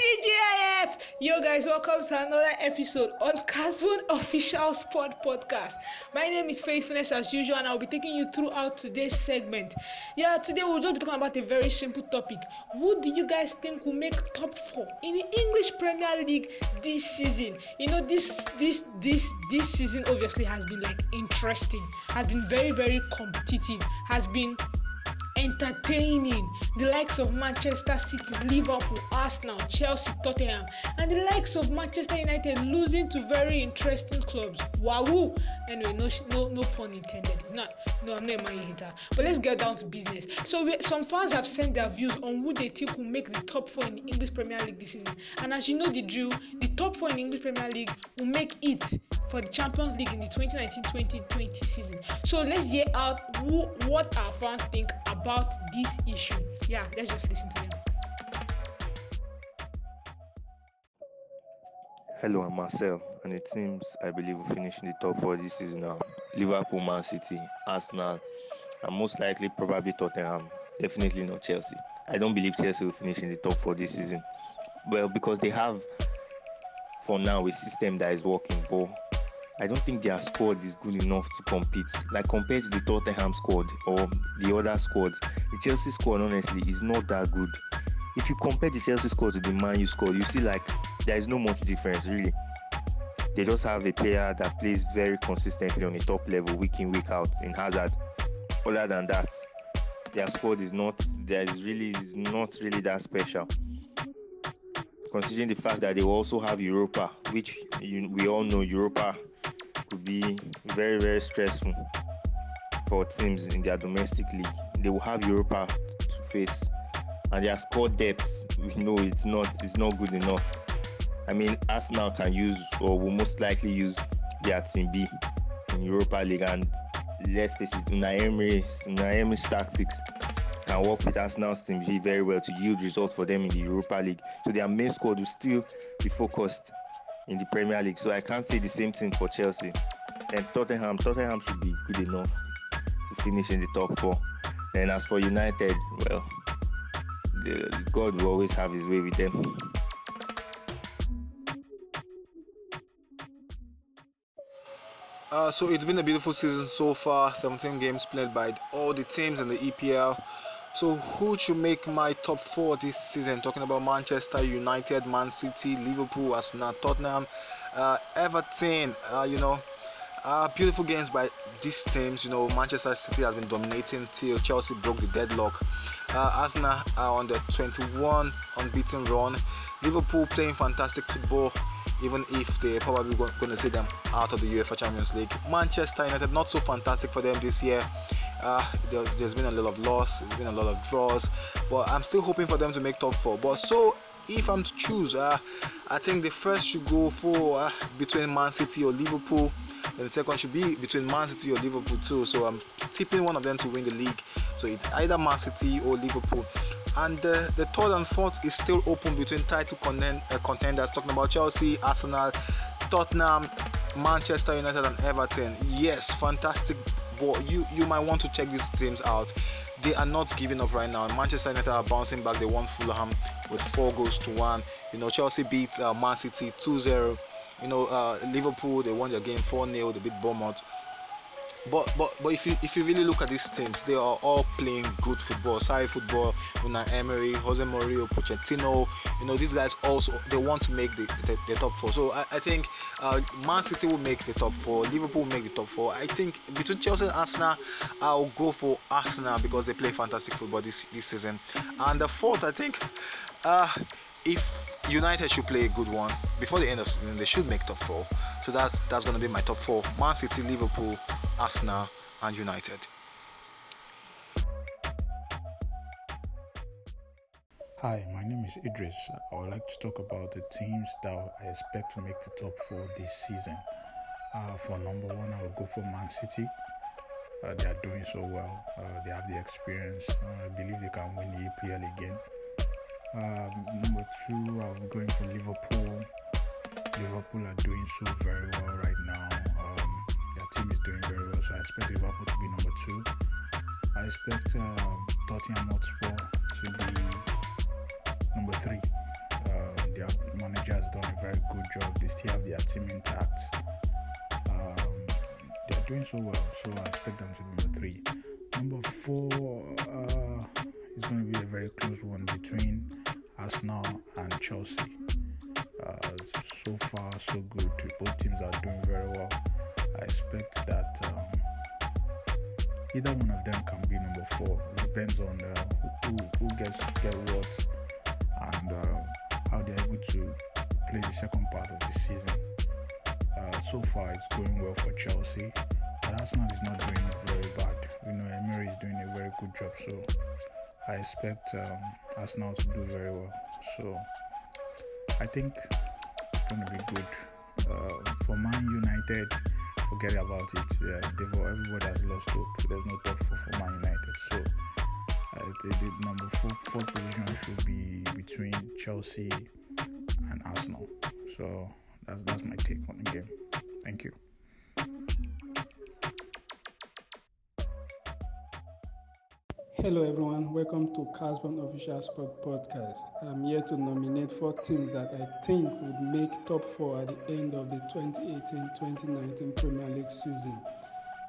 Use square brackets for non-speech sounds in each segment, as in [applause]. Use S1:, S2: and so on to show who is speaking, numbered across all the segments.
S1: TGIF! Yo guys, welcome to another episode on Casbon Official Sport Podcast. My name is Faithfulness as usual, and I'll be taking you throughout today's segment. Yeah, today we'll just be talking about a very simple topic. Who do you guys think will make top four in the English Premier League this season? You know, this this this this season obviously has been like interesting, has been very, very competitive, has been entertaining the likes of Manchester City, Liverpool, Arsenal, Chelsea, Tottenham, and the likes of Manchester United losing to very interesting clubs. Wahoo! Anyway, no, no, no pun intended. Not, no, I'm not a Man hater. But let's get down to business. So, we, some fans have sent their views on who they think will make the top four in the English Premier League this season. And as you know the drill, the top four in the English Premier League will make it for the Champions League in the 2019-2020 season. So let's hear out who, what our fans think about this issue. Yeah, let's just listen to them.
S2: Hello, I'm Marcel, and the teams I believe will finish in the top four this season are Liverpool, Man City, Arsenal, and most likely probably Tottenham. Definitely not Chelsea. I don't believe Chelsea will finish in the top four this season. Well, because they have, for now, a system that is working, but I don't think their squad is good enough to compete. Like compared to the Tottenham squad or the other squads, the Chelsea squad honestly is not that good. If you compare the Chelsea squad to the Man U squad, you see like there is no much difference really. They just have a player that plays very consistently on the top level, week in week out in Hazard. Other than that, their squad is not there is really is not really that special. Considering the fact that they also have Europa, which you, we all know Europa could be very very stressful for teams in their domestic league. They will have Europa to face, and their squad depth we know it's not it's not good enough. I mean, Arsenal can use or will most likely use their team B in Europa League, and let's face it, Unai Emery's tactics can work with Arsenal's team B very well to yield results for them in the Europa League. So their main squad will still be focused in the Premier League. So I can't say the same thing for Chelsea. And Tottenham, Tottenham should be good enough to finish in the top four. And as for United, well, the, God will always have his way with them.
S3: Uh, so it's been a beautiful season so far. 17 games played by all the teams in the EPL. So who should make my top four this season? Talking about Manchester United, Man City, Liverpool, Arsenal, Tottenham, uh, Everton. Uh, you know, uh, beautiful games by these teams. You know, Manchester City has been dominating till Chelsea broke the deadlock. Uh, Arsenal are on the 21 unbeaten run. Liverpool playing fantastic football even if they're probably going to see them out of the UEFA Champions League. Manchester United, not so fantastic for them this year. Uh, there's, there's been a lot of loss, there's been a lot of draws, but I'm still hoping for them to make top four. But so if I'm to choose, uh, I think the first should go for uh, between Man City or Liverpool. and the second should be between Man City or Liverpool too. So I'm tipping one of them to win the league. So it's either Man City or Liverpool. And uh, the third and fourth is still open between title contend- uh, contenders. Talking about Chelsea, Arsenal, Tottenham, Manchester United, and Everton. Yes, fantastic. But you you might want to check these teams out. They are not giving up right now. Manchester United are bouncing back. They won Fulham with four goals to one. You know, Chelsea beat uh, Man City 2-0. You know, uh, Liverpool they won their game 4-0. They beat Bournemouth. But but but if you if you really look at these teams, they are all playing good football, sorry football. Unai Emery, Jose Mourinho, Pochettino. You know these guys also they want to make the, the, the top four. So I, I think uh, Man City will make the top four, Liverpool will make the top four. I think between Chelsea and Arsenal, I'll go for Arsenal because they play fantastic football this this season. And the fourth, I think, uh, if United should play a good one before the end of season. They should make top four. So that's that's to be my top four: Man City, Liverpool, Arsenal, and United.
S4: Hi, my name is Idris. I would like to talk about the teams that I expect to make the top four this season. Uh, for number one, I will go for Man City. Uh, they are doing so well. Uh, they have the experience. I believe they can win the EPL again. Um, number two, I'm going for Liverpool. Liverpool are doing so very well right now. Their team is doing very well, so I expect Liverpool to be number two. I expect um, Tottenham Hotspur to be number three. Uh, manager has done a very good job. They still have their team intact. Um, they're doing so well, so I expect them to be number three. Number four uh, is going to be a very close one between Arsenal and Chelsea. Uh, so far, so good. Both teams are doing very well. I expect that um, either one of them can be number four. It depends on uh, who, who gets get what and uh, how they're able to play the second part of the season. Uh, so far, it's going well for Chelsea, but Arsenal is not doing very bad. You know, Emery is doing a very good job, so I expect um, Arsenal to do very well. So I think it's going to be good. Uh, for Man United, forget about it. Yeah, everybody has lost hope. There's no top four for Man United. So uh, the, the number four, position should be between Chelsea and Arsenal. So that's that's my take on the game.
S5: Hello everyone, welcome to Casbon Official Sport Podcast. I'm here to nominate four teams that I think would make top four at the end of the 2018-2019 Premier League season.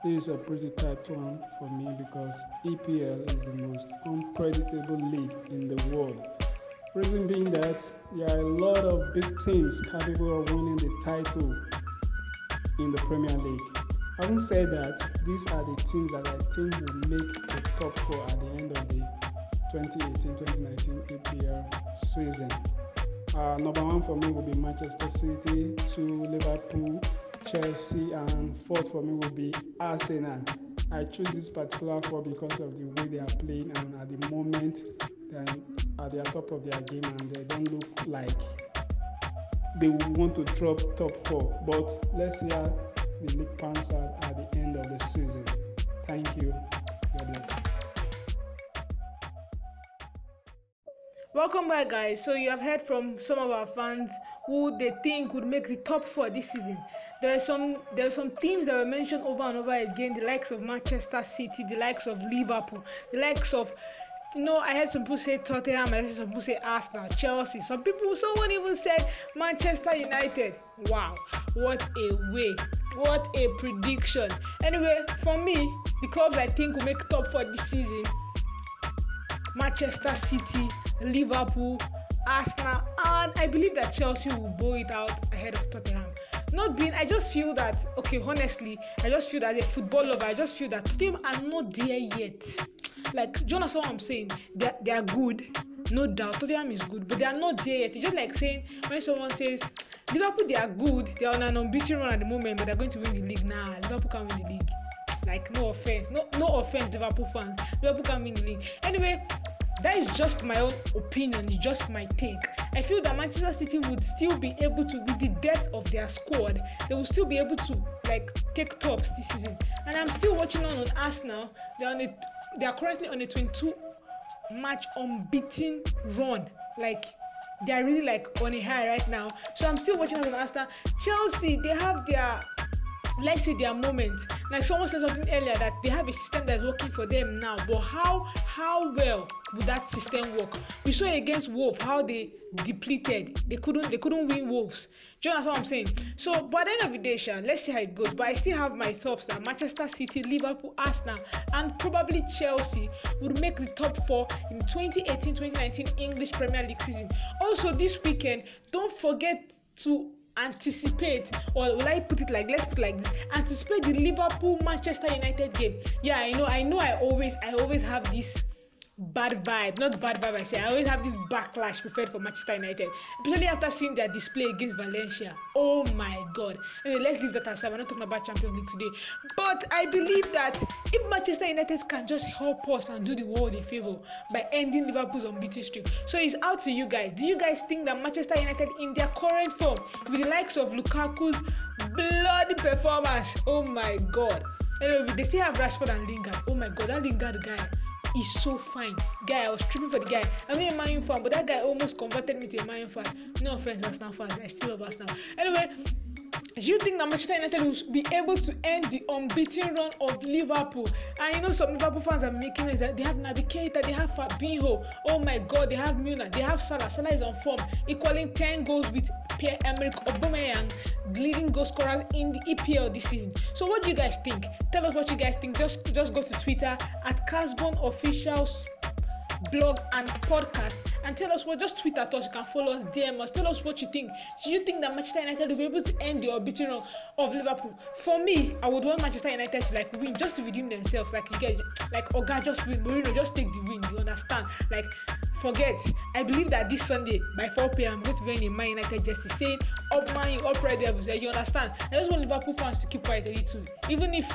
S5: This is a pretty tight one for me because EPL is the most unpredictable league in the world. Reason being that there are a lot of big teams capable of winning the title in the Premier League. Having said that, these are the teams that I think will make the top four at the end of the 2018-2019 EPL season. Uh, number one for me will be Manchester City, two Liverpool, Chelsea, and fourth for me will be Arsenal. I choose this particular four because of the way they are playing, and at the moment they are at the top of their game, and they don't look like they want to drop top four. But let's see how the league at the end of the season. Thank you. God bless.
S1: Welcome back, guys. So you have heard from some of our fans who they think would make the top four this season. There are some there are some teams that were mentioned over and over again, the likes of Manchester City, the likes of Liverpool, the likes of you know, I heard some people say Tottenham, I heard some people say Arsenal, Chelsea. Some people, someone even said Manchester United. Wow, what a way! What a prediction. Anyway, for me, the clubs I think will make top four this season: Manchester City, Liverpool, Arsenal, and I believe that Chelsea will bow it out ahead of Tottenham. Not being, I just feel that okay, honestly, I just feel that as a football lover, I just feel that Tottenham are not there yet. Like, Jonas, what I'm saying, they they are good, no doubt. Tottenham is good, but they are not there yet. It's just like saying when someone says Liverpool, they are good, they are on an unbeaten run at the moment, but they're going to win the league. Nah, Liverpool can win the league. Like, no offense, no no offense, Liverpool fans. Liverpool can win the league. Anyway, that is just my own opinion it's just my take i feel that manchester city would still be able to with the depth of their squad they will still be able to like take tops this season and i'm still watching on on arsenal they're on it they are currently on a 22 match unbeaten run like they are really like on a high right now. So i'm still watching on arsenal. Chelsea they have their let's say their moment. Like someone said something earlier that they have a system that's working for them now but how how well would that system work? We saw against wolf how they depleted. They couldn't they couldn't win wolves. Do you understand what i'm saying? So at the end of the day Sean, let's see how it goes. But i still have my thoughts that manchester city liverpool arsenal and probably chelsea would make the top four in 2018-2019 english premier league season. Also this weekend don't forget to anticipate or will i put it like let's put like this anticipate the liverpool manchester united game. Yeah i know i know i always i always have this bad vibe not bad vibe i say i always have this backlash preferred for manchester united especially after seeing their display against valencia. Oh my god. Anyway let's leave that aside we're not talking about champions league today. But i believe that if manchester united can just help us and do the world a favour by ending liverpool's unbeaten streak. So it's out to you guys. Do you guys think that manchester united in their current form with the likes of lukaku's bloody performance oh my god. Anyway they still have rashford and lingard. Oh my god that lingard guy is so fine. Guy, I was tripping for the guy. I'm not a Man fan, but that guy almost converted me to a Man fan. No offense, Arsenal fans. I still love Arsenal. Anyway, do you think that Manchester United will be able to end the unbeaten run of Liverpool? And you know, some Liverpool fans are making noise that they have Naby Keita, they have Fabinho. Oh my God, they have Milner, they have Salah. Salah is on form, equaling 10 goals with Pierre Emerick Aubameyang, leading goal scorers in the EPL this season. So what do you guys think? Tell us what you guys think. Just just go to Twitter at Casbon Officials blog and podcast. And tell us what just tweet at us you can follow us dm us tell us what you think. Do you think that manchester united will be able to end the unbeaten run of liverpool? For me i would want manchester united to like win just to redeem themselves like you get like oga just win Mourinho just take the win you understand? Like forget. I believe that this sunday by 4 pm i'm going to be in a man united jersey saying up man you up red devils like you understand? I just want liverpool fans to keep quiet a little. Even if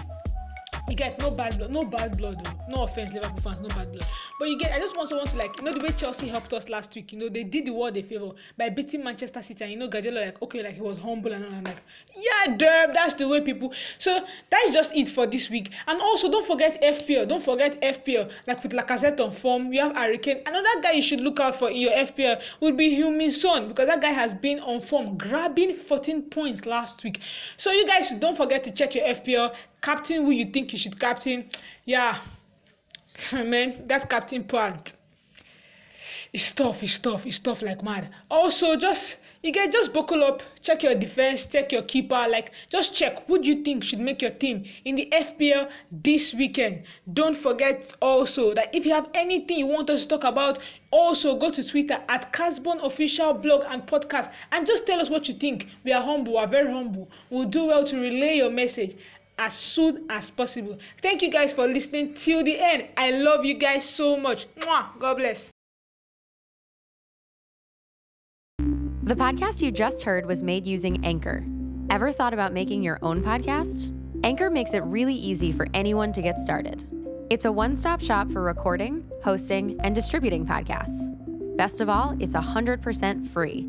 S1: you get no bad blood no bad blood though no offense liverpool fans no bad blood. But you get i just want someone to like you know the way chelsea helped us last week you know they did the world a favour by beating manchester city and you know guardiola like okay like he was humble and i'm like yeah damn that's the way people so that's just it for this week. And also don't forget fpl don't forget fpl like with lacazette on form you have hurricane another guy you should look out for in your fpl would be Heung-min son because that guy has been on form grabbing 14 points last week. So you guys don't forget to check your fpl captain who you think you should captain? Yeah. [laughs] Man that captain part. Is tough it's tough it's tough like mad. Also just you get just buckle up check your defense check your keeper like just check who do you think should make your team in the fpl this weekend. Don't forget also that if you have anything you want us to talk about also go to twitter at casbon official blog and podcast and just tell us what you think. We are humble we are very humble. We'll do well to relay your message as soon as possible. Thank you guys for listening till the end. I love you guys so much. Mwah! God bless.
S6: The podcast you just heard was made using Anchor. Ever thought about making your own podcast? Anchor makes it really easy for anyone to get started. It's a one stop shop for recording, hosting, and distributing podcasts. Best of all, it's 100% free.